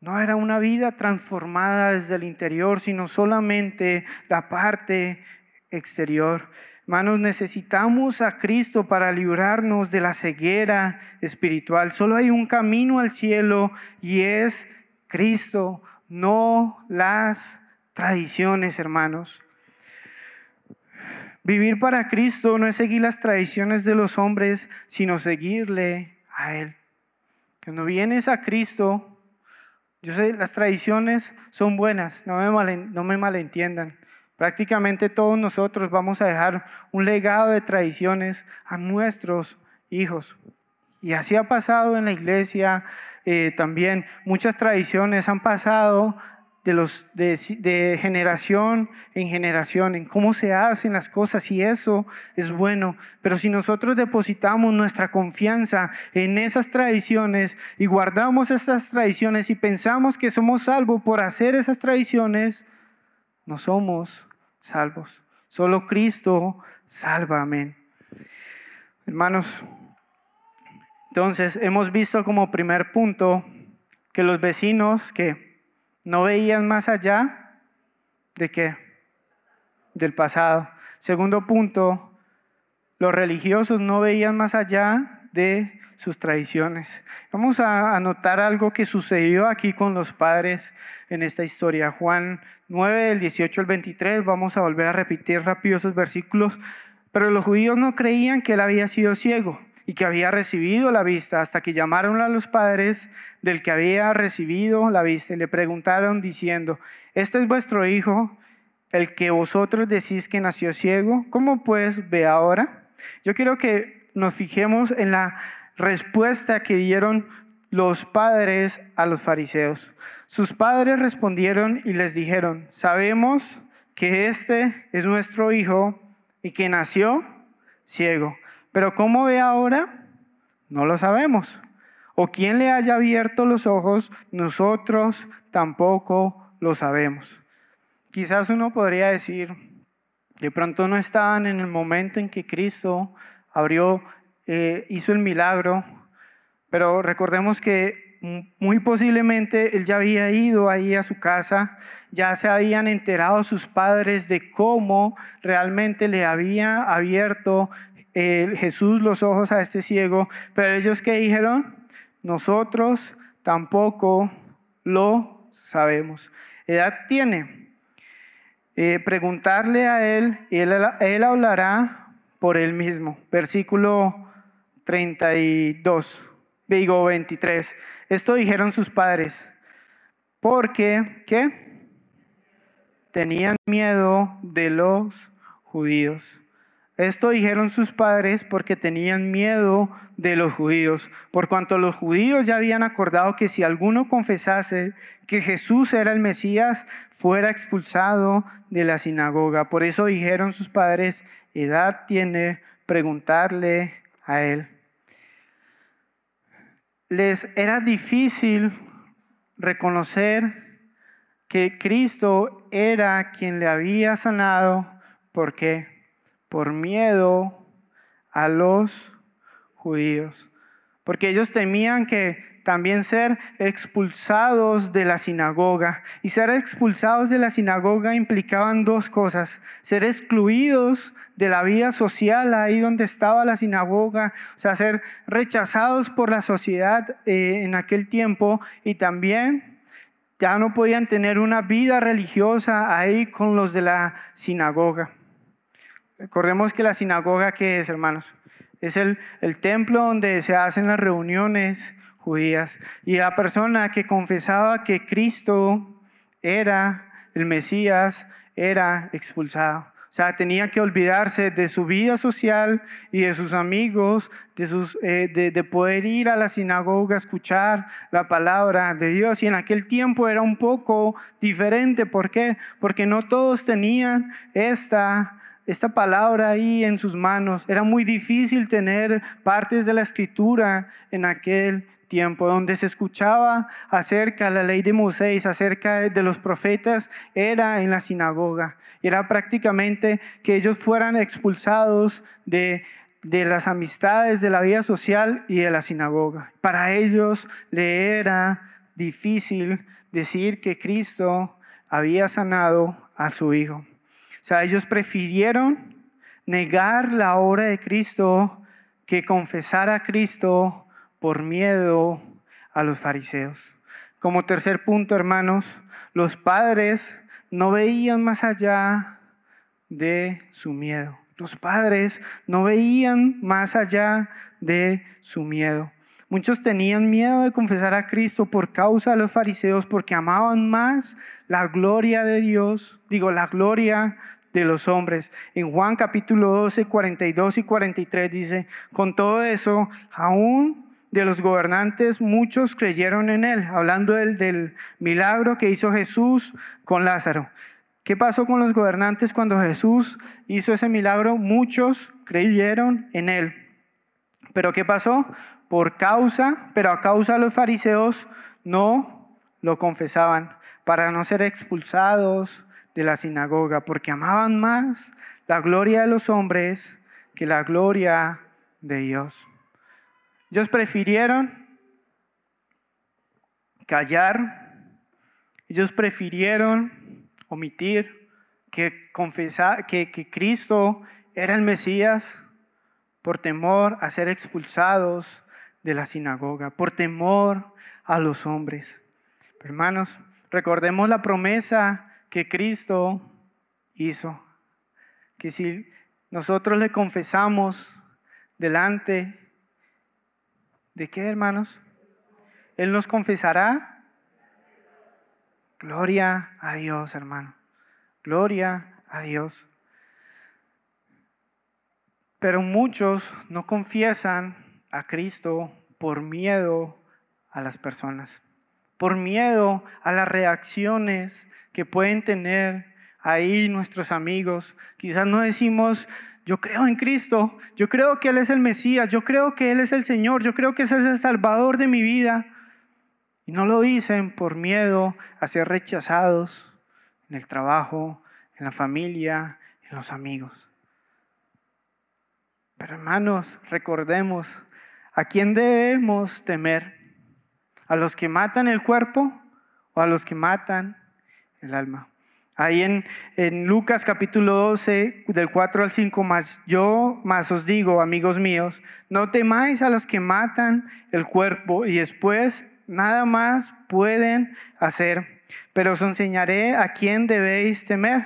No era una vida transformada desde el interior, sino solamente la parte exterior. Hermanos, necesitamos a Cristo para librarnos de la ceguera espiritual. Solo hay un camino al cielo y es Cristo, no las tradiciones, hermanos. Vivir para Cristo no es seguir las tradiciones de los hombres, sino seguirle a Él. Cuando vienes a Cristo, yo sé, las tradiciones son buenas, no me, no me malentiendan. Prácticamente todos nosotros vamos a dejar un legado de tradiciones a nuestros hijos. Y así ha pasado en la iglesia eh, también. Muchas tradiciones han pasado de, los, de, de, generación en generación, en cómo se hacen las cosas y eso es bueno. Pero si nosotros depositamos nuestra confianza en esas tradiciones y guardamos esas tradiciones y pensamos que somos salvos por hacer esas tradiciones, no somos salvos. Solo Cristo salva, amén. Hermanos, entonces hemos visto como primer punto que los vecinos que no veían más allá de qué? Del pasado. Segundo punto, los religiosos no veían más allá de sus tradiciones. Vamos a anotar algo que sucedió aquí con los padres en esta historia. Juan 9, del 18 al 23, vamos a volver a repetir rápido esos versículos. Pero los judíos no creían que él había sido ciego y que había recibido la vista hasta que llamaron a los padres del que había recibido la vista y le preguntaron diciendo, ¿este es vuestro hijo el que vosotros decís que nació ciego, ¿cómo pues ve ahora? Yo quiero que nos fijemos en la respuesta que dieron los padres a los fariseos. Sus padres respondieron y les dijeron, sabemos que este es nuestro hijo y que nació ciego, pero ¿cómo ve ahora? No lo sabemos. O quién le haya abierto los ojos, nosotros tampoco lo sabemos. Quizás uno podría decir, de pronto no estaban en el momento en que Cristo abrió, eh, hizo el milagro, pero recordemos que muy posiblemente él ya había ido ahí a su casa, ya se habían enterado sus padres de cómo realmente le había abierto eh, Jesús los ojos a este ciego, pero ellos que dijeron, nosotros tampoco lo sabemos. Edad tiene. Eh, preguntarle a él y él, él hablará por él mismo. Versículo 32 digo 23. Esto dijeron sus padres, porque, ¿qué? Tenían miedo de los judíos. Esto dijeron sus padres porque tenían miedo de los judíos, por cuanto los judíos ya habían acordado que si alguno confesase que Jesús era el Mesías, fuera expulsado de la sinagoga. Por eso dijeron sus padres, edad tiene preguntarle a él les era difícil reconocer que Cristo era quien le había sanado. ¿Por qué? Por miedo a los judíos. Porque ellos temían que también ser expulsados de la sinagoga. Y ser expulsados de la sinagoga implicaban dos cosas. Ser excluidos de la vida social ahí donde estaba la sinagoga, o sea, ser rechazados por la sociedad eh, en aquel tiempo y también ya no podían tener una vida religiosa ahí con los de la sinagoga. Recordemos que la sinagoga, ¿qué es, hermanos? Es el, templo donde se hacen las reuniones, judías. Y la persona que confesaba que Cristo era el Mesías era expulsado. O sea, tenía que olvidarse de su vida social y de sus amigos, de, eh, de, de, poder ir a la sinagoga, escuchar la palabra de Dios. Y en aquel tiempo era un poco diferente. ¿Por qué? Porque no todos tenían esta, esta palabra ahí en sus manos. Era muy difícil tener partes de la escritura en aquel tiempo, donde se escuchaba acerca de la ley de Moisés, acerca de los profetas, era en la sinagoga. Era prácticamente que ellos fueran expulsados de, de las amistades, de la vida social y de la sinagoga. Para ellos le era difícil decir que Cristo había sanado a su hijo. Sea, ellos prefirieron negar la obra de Cristo que confesar a Cristo por miedo a los fariseos. Como tercer punto, hermanos, los padres no veían más allá de su miedo. Los padres no veían más allá de su miedo. Muchos tenían miedo de confesar a Cristo por causa de los fariseos porque amaban más la gloria de Dios, digo, la gloria de los hombres. En Juan capítulo 12, 42 y 43 dice, con todo eso, aún de los gobernantes, muchos creyeron en él, hablando del, milagro que hizo Jesús con Lázaro. ¿Qué pasó con los gobernantes cuando Jesús hizo ese milagro? Muchos creyeron en él. Pero ¿qué pasó? Por causa, pero a causa de los fariseos no lo confesaban para no ser expulsados de la sinagoga, porque amaban más la gloria de los hombres que la gloria de Dios. Ellos prefirieron callar, ellos prefirieron omitir que confesar que, Cristo era el Mesías por temor a ser expulsados de la sinagoga, por temor a los hombres. Hermanos, recordemos la promesa que Cristo hizo, que si nosotros le confesamos delante ¿De qué, hermanos? Él nos confesará. Gloria a Dios, hermano. Gloria a Dios. Pero muchos no confiesan a Cristo por miedo a las personas, por miedo a las reacciones que pueden tener ahí nuestros amigos. Quizás no decimos, yo creo en Cristo, yo creo que Él es el Mesías, yo creo que Él es el Señor, yo creo que ese es el Salvador de mi vida. Y no lo dicen por miedo a ser rechazados en el trabajo, en la familia, en los amigos. Pero hermanos, recordemos, ¿a quién debemos temer? ¿A los que matan el cuerpo o a los que matan el alma? Ahí en, en, Lucas capítulo 12, del 4 al 5, más yo más os digo, amigos míos, no temáis a los que matan el cuerpo y después nada más pueden hacer, pero os enseñaré a quién debéis temer.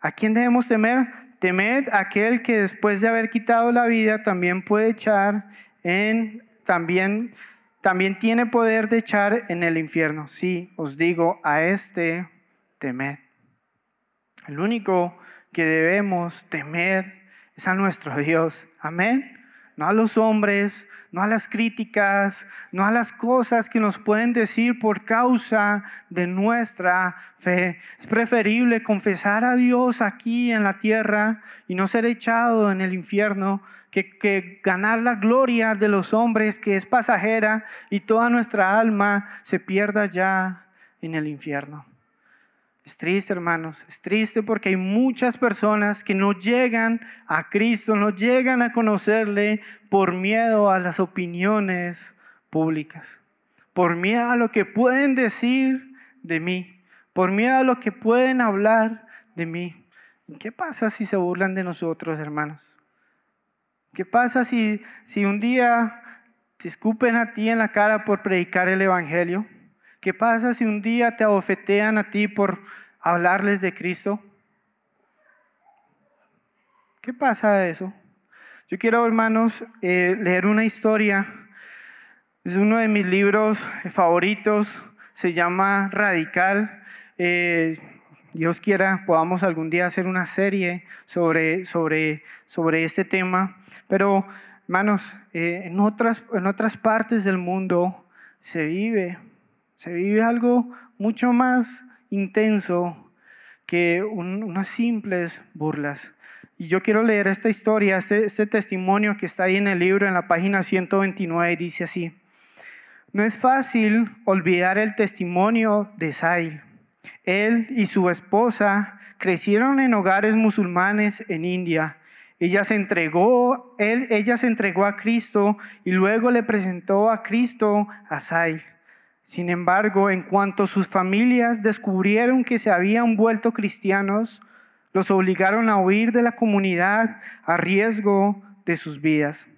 ¿A quién debemos temer? Temed aquel que después de haber quitado la vida también puede echar en, también, también tiene poder de echar en el infierno. Sí, os digo, a este temed. El único que debemos temer es a nuestro Dios. Amén. No a los hombres, no a las críticas, no a las cosas que nos pueden decir por causa de nuestra fe. Es preferible confesar a Dios aquí en la tierra y no ser echado en el infierno que, ganar la gloria de los hombres que es pasajera y toda nuestra alma se pierda ya en el infierno. Es triste, hermanos, es triste porque hay muchas personas que no llegan a Cristo, no llegan a conocerle por miedo a las opiniones públicas, por miedo a lo que pueden decir de mí, por miedo a lo que pueden hablar de mí. ¿Qué pasa si se burlan de nosotros, hermanos? ¿Qué pasa si, si un día te escupen a ti en la cara por predicar el Evangelio? ¿Qué pasa si un día te abofetean a ti por hablarles de Cristo? ¿Qué pasa de eso? Yo quiero, hermanos, eh, leer una historia. Es uno de mis libros favoritos. Se llama Radical. Eh, Dios quiera, podamos algún día hacer una serie sobre, sobre, sobre este tema. Pero, hermanos, eh, en, otras, en otras partes del mundo se vive se vive algo mucho más intenso que unas simples burlas. Y yo quiero leer esta historia, este, este, testimonio que está ahí en el libro, en la página 129, dice así. No es fácil olvidar el testimonio de Sail. Él y su esposa crecieron en hogares musulmanes en India. Ella se entregó, ella se entregó a Cristo y luego le presentó a Cristo a Sail. Sin embargo, en cuanto sus familias descubrieron que se habían vuelto cristianos, los obligaron a huir de la comunidad a riesgo de sus vidas.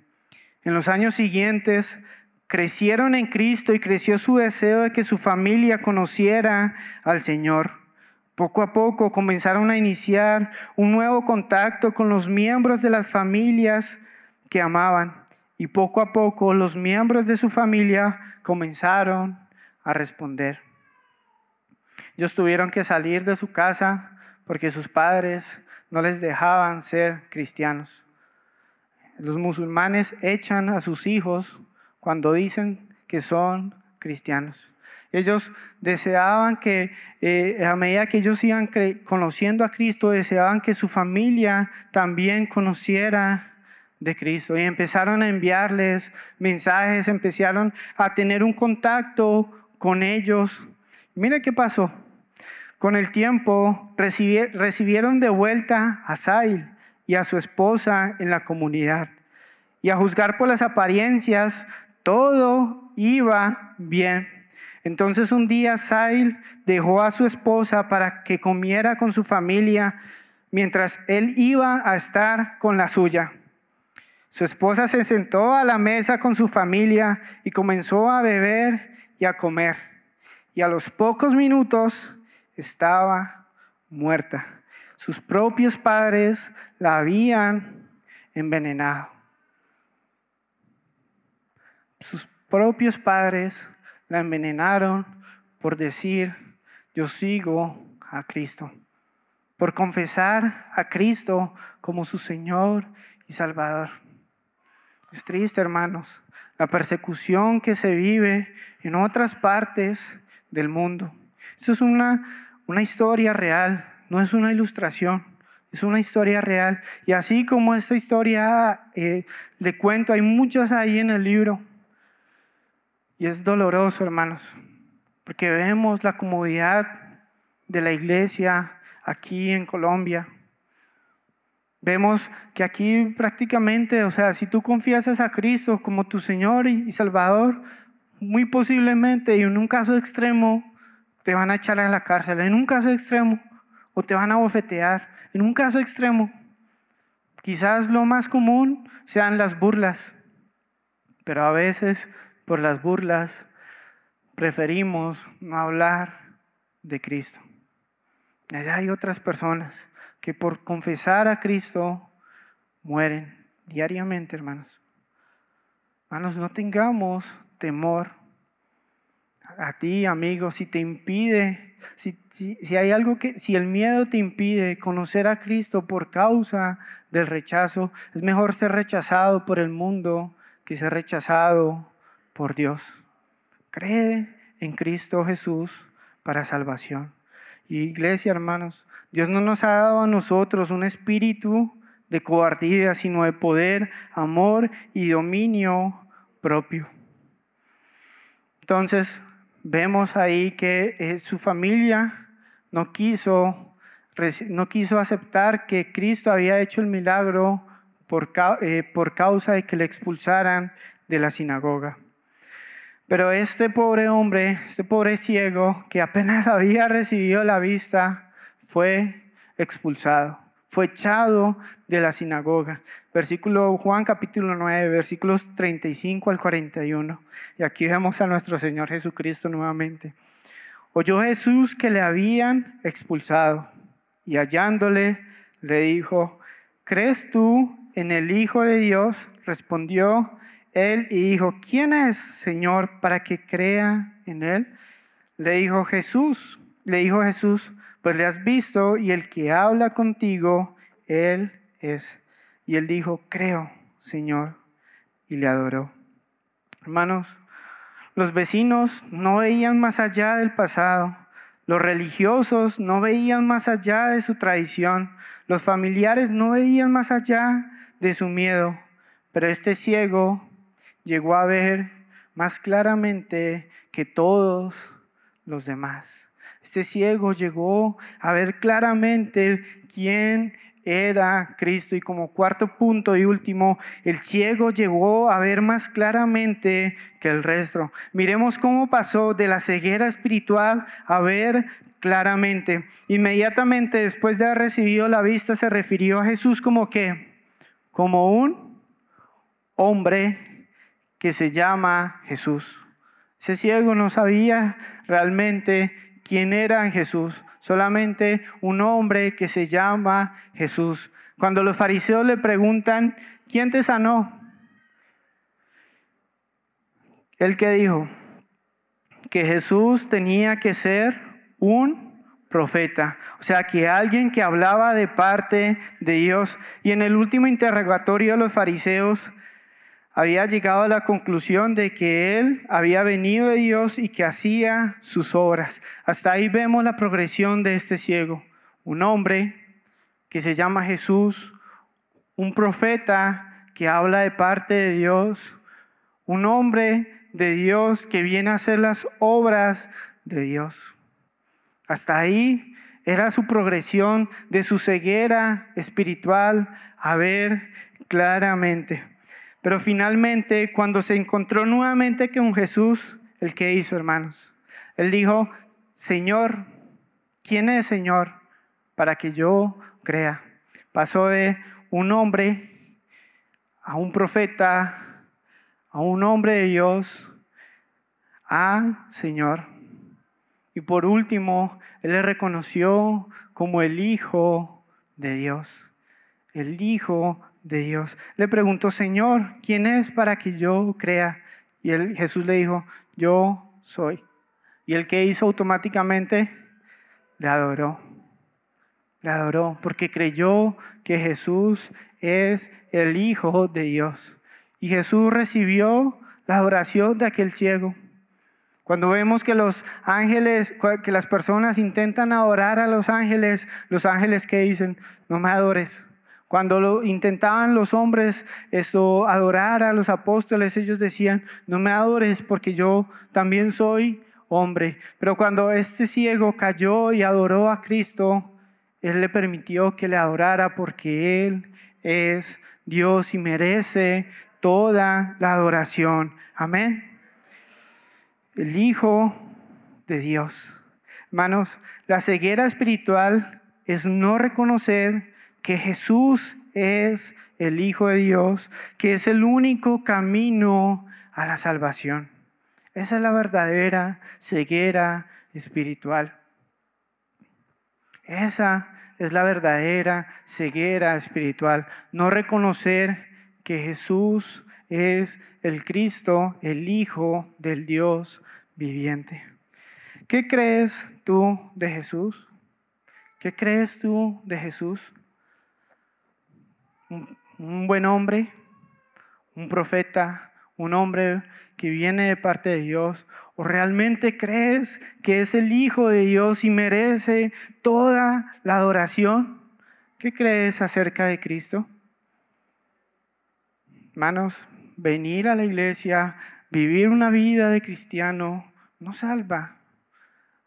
En los años siguientes, crecieron en Cristo y creció su deseo de que su familia conociera al Señor. Poco a poco comenzaron a iniciar un nuevo contacto con los miembros de las familias que amaban. Y poco a poco los miembros de su familia comenzaron a responder. Ellos tuvieron que salir de su casa porque sus padres no les dejaban ser cristianos. Los musulmanes echan a sus hijos cuando dicen que son cristianos. Ellos deseaban que, eh, a medida que ellos iban conociendo a Cristo, deseaban que su familia también conociera de Cristo. Y empezaron a enviarles mensajes, empezaron a tener un contacto con ellos. Mira qué pasó. Con el tiempo recibieron de vuelta a Sail y a su esposa en la comunidad. Y a juzgar por las apariencias, todo iba bien. Entonces un día Sail dejó a su esposa para que comiera con su familia mientras él iba a estar con la suya. Su esposa se sentó a la mesa con su familia y comenzó a beber a comer. Y a los pocos minutos estaba muerta. Sus propios padres la habían envenenado. Sus propios padres la envenenaron por decir, yo sigo a Cristo. por confesar a Cristo como su Señor y Salvador. Es triste, hermanos, la persecución que se vive en otras partes del mundo. Eso es una, una historia real, no es una ilustración, es una historia real. Y así como esta historia eh, de cuento, hay muchas ahí en el libro. Y es doloroso, hermanos, porque vemos la comodidad de la iglesia aquí en Colombia. Vemos que aquí prácticamente, o sea, si tú confiesas a Cristo como tu Señor y Salvador, muy posiblemente y en un caso extremo te van a echar a la cárcel, en un caso extremo, o te van a bofetear, en un caso extremo. Quizás lo más común sean las burlas, pero a veces por las burlas preferimos no hablar de Cristo. Allá hay otras personas que por confesar a Cristo mueren diariamente, hermanos. Hermanos, no tengamos temor a ti, amigo, si te impide, si, si, hay algo que, si el miedo te impide conocer a Cristo por causa del rechazo, es mejor ser rechazado por el mundo que ser rechazado por Dios. Cree en Cristo Jesús para salvación. Iglesia, hermanos, Dios no nos ha dado a nosotros un espíritu de cobardía, sino de poder, amor y dominio propio. Entonces, vemos ahí que eh, su familia no quiso, no quiso aceptar que Cristo había hecho el milagro por, eh, por causa de que le expulsaran de la sinagoga. Pero este pobre hombre, este pobre ciego, que apenas había recibido la vista, fue expulsado, fue echado de la sinagoga. Versículo Juan capítulo 9, versículos 35 al 41. Y aquí vemos a nuestro Señor Jesucristo nuevamente. Oyó Jesús que le habían expulsado y hallándole le dijo, ¿crees tú en el Hijo de Dios? Respondió, él y dijo, ¿quién es, Señor, para que crea en él? Le dijo Jesús, le dijo Jesús, pues le has visto y el que habla contigo, él es. Y él dijo, creo, Señor, y le adoró. Hermanos, los vecinos no veían más allá del pasado, los religiosos no veían más allá de su tradición, los familiares no veían más allá de su miedo, pero este ciego llegó a ver más claramente que todos los demás. Este ciego llegó a ver claramente quién era Cristo. Y como cuarto punto y último, el ciego llegó a ver más claramente que el resto. Miremos cómo pasó de la ceguera espiritual a ver claramente. Inmediatamente después de haber recibido la vista, se refirió a Jesús como que, como un hombre que se llama Jesús. Ese ciego no sabía realmente quién era Jesús, solamente un hombre que se llama Jesús. Cuando los fariseos le preguntan, ¿quién te sanó? El que dijo que Jesús tenía que ser un profeta, o sea, que alguien que hablaba de parte de Dios. Y en el último interrogatorio de los fariseos, había llegado a la conclusión de que él había venido de Dios y que hacía sus obras. Hasta ahí vemos la progresión de este ciego. Un hombre que se llama Jesús, un profeta que habla de parte de Dios, un hombre de Dios que viene a hacer las obras de Dios. Hasta ahí era su progresión de su ceguera espiritual a ver claramente. Pero finalmente, cuando se encontró nuevamente con Jesús, ¿el que hizo, hermanos? Él dijo, Señor, ¿quién es Señor para que yo crea? Pasó de un hombre a un profeta, a un hombre de Dios, a Señor. Y por último, Él le reconoció como el Hijo de Dios, el Hijo de Dios. Le preguntó, Señor, ¿quién es para que yo crea? Y Jesús le dijo, yo soy. Y el que hizo automáticamente le adoró. le adoró, porque creyó que Jesús es el Hijo de Dios. Y Jesús recibió la adoración de aquel ciego. Cuando vemos que los ángeles, que las personas intentan adorar a los ángeles, los ángeles que dicen, no me adores. Cuando lo intentaban los hombres esto, adorar a los apóstoles, ellos decían, no me adores porque yo también soy hombre. Pero cuando este ciego cayó y adoró a Cristo, Él le permitió que le adorara porque Él es Dios y merece toda la adoración. Amén el Hijo de Dios. Hermanos, la ceguera espiritual es no reconocer que Jesús es el Hijo de Dios, que es el único camino a la salvación. Esa es la verdadera ceguera espiritual. Esa es la verdadera ceguera espiritual. No reconocer que Jesús es el Cristo, el Hijo del Dios viviente. ¿Qué crees tú de Jesús? ¿Qué crees tú de Jesús? ¿Un, buen hombre? ¿Un profeta? ¿Un hombre que viene de parte de Dios? ¿O realmente crees que es el Hijo de Dios y merece toda la adoración? ¿Qué crees acerca de Cristo? Hermanos, venir a la iglesia, vivir una vida de cristiano, no salva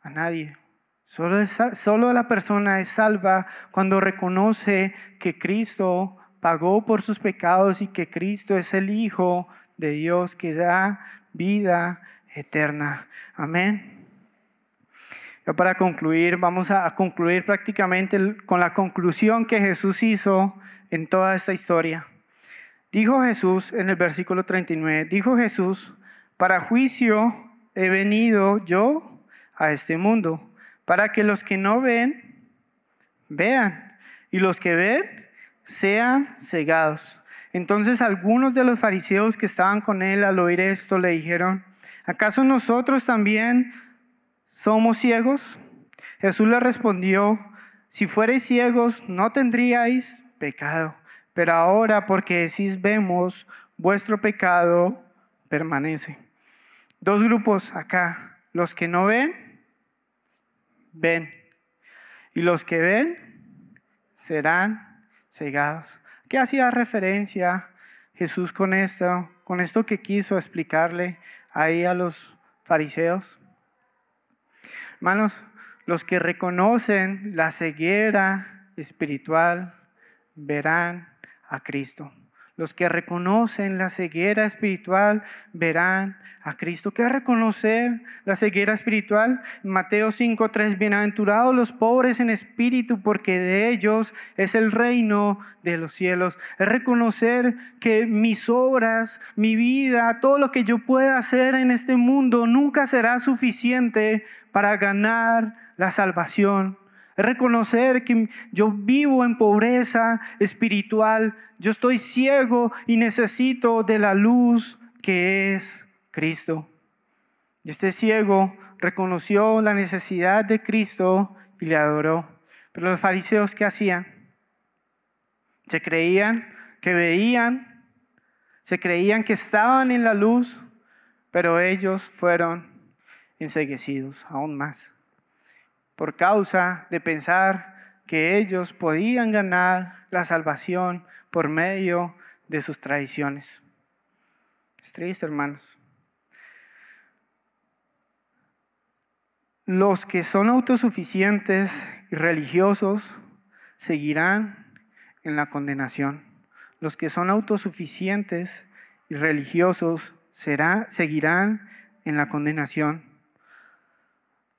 a nadie. Solo, solo la persona es salva cuando reconoce que Cristo pagó por sus pecados y que Cristo es el Hijo de Dios que da vida eterna. Amén. Para concluir, vamos a concluir prácticamente con la conclusión que Jesús hizo en toda esta historia. Dijo Jesús en el versículo 39, dijo Jesús, para juicio he venido yo a este mundo, para que los que no ven, vean, y los que ven, sean cegados. Entonces algunos de los fariseos que estaban con él al oír esto le dijeron, ¿acaso nosotros también somos ciegos? Jesús le respondió, si fuerais ciegos no tendríais pecado pero ahora porque decís vemos, vuestro pecado permanece. Dos grupos acá, los que no ven, ven, y los que ven serán cegados. ¿Qué hacía referencia Jesús con esto, con esto que quiso explicarle ahí a los fariseos? Hermanos, los que reconocen la ceguera espiritual verán a Cristo. Los que reconocen la ceguera espiritual verán a Cristo. ¿Qué es reconocer la ceguera espiritual? Mateo 5:3, bienaventurados los pobres en espíritu, porque de ellos es el reino de los cielos. Es reconocer que mis obras, mi vida, todo lo que yo pueda hacer en este mundo nunca será suficiente para ganar la salvación es reconocer que yo vivo en pobreza espiritual, yo estoy ciego y necesito de la luz que es Cristo. Y este ciego reconoció la necesidad de Cristo y le adoró. Pero los fariseos, ¿qué hacían? Se creían que veían, se creían que estaban en la luz, pero ellos fueron enseguecidos aún más por causa de pensar que ellos podían ganar la salvación por medio de sus tradiciones. Es triste, hermanos. Los que son autosuficientes y religiosos seguirán en la condenación. Los que son autosuficientes y religiosos será, seguirán en la condenación.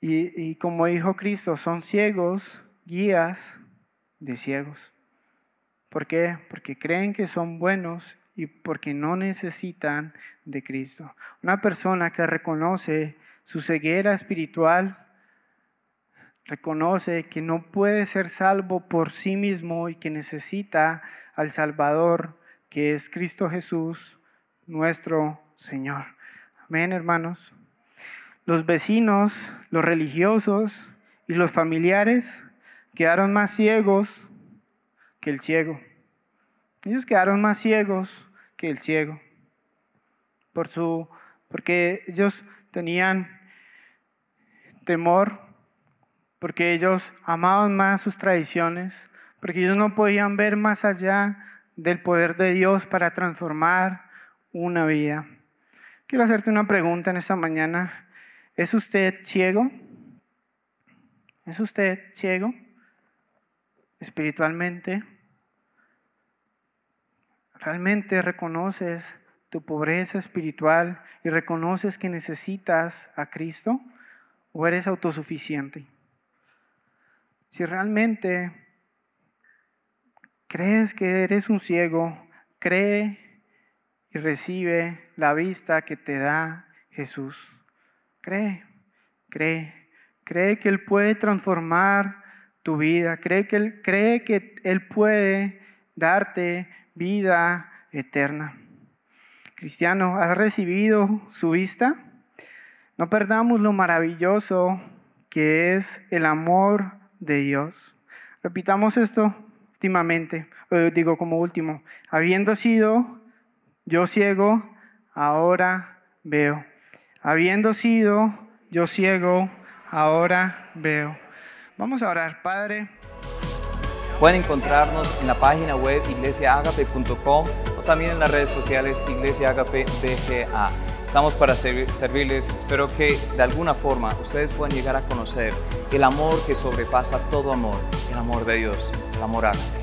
Y, como dijo Cristo, son ciegos, guías de ciegos. ¿Por qué? Porque creen que son buenos y porque no necesitan de Cristo. Una persona que reconoce su ceguera espiritual, reconoce que no puede ser salvo por sí mismo y que necesita al Salvador, que es Cristo Jesús, nuestro Señor. Amén, hermanos los vecinos, los religiosos y los familiares quedaron más ciegos que el ciego. Ellos quedaron más ciegos que el ciego. Por su, porque ellos tenían temor, porque ellos amaban más sus tradiciones, porque ellos no podían ver más allá del poder de Dios para transformar una vida. Quiero hacerte una pregunta en esta mañana. ¿Es usted ciego? ¿Es usted ciego espiritualmente? ¿Realmente reconoces tu pobreza espiritual y reconoces que necesitas a Cristo? ¿O eres autosuficiente? Si realmente crees que eres un ciego, cree y recibe la vista que te da Jesús. Cree, cree, cree que Él puede transformar tu vida, cree que Él, cree que Él puede darte vida eterna. Cristiano, ¿has recibido su vista? No perdamos lo maravilloso que es el amor de Dios. Repitamos esto últimamente, digo como último, habiendo sido yo ciego, ahora veo. Habiendo sido yo ciego, ahora veo. Vamos a orar, Padre. Pueden encontrarnos en la página web iglesiaagape.com o también en las redes sociales Iglesia BGA. Estamos para servirles. Espero que de alguna forma ustedes puedan llegar a conocer el amor que sobrepasa todo amor, el amor de Dios, el amor ágape.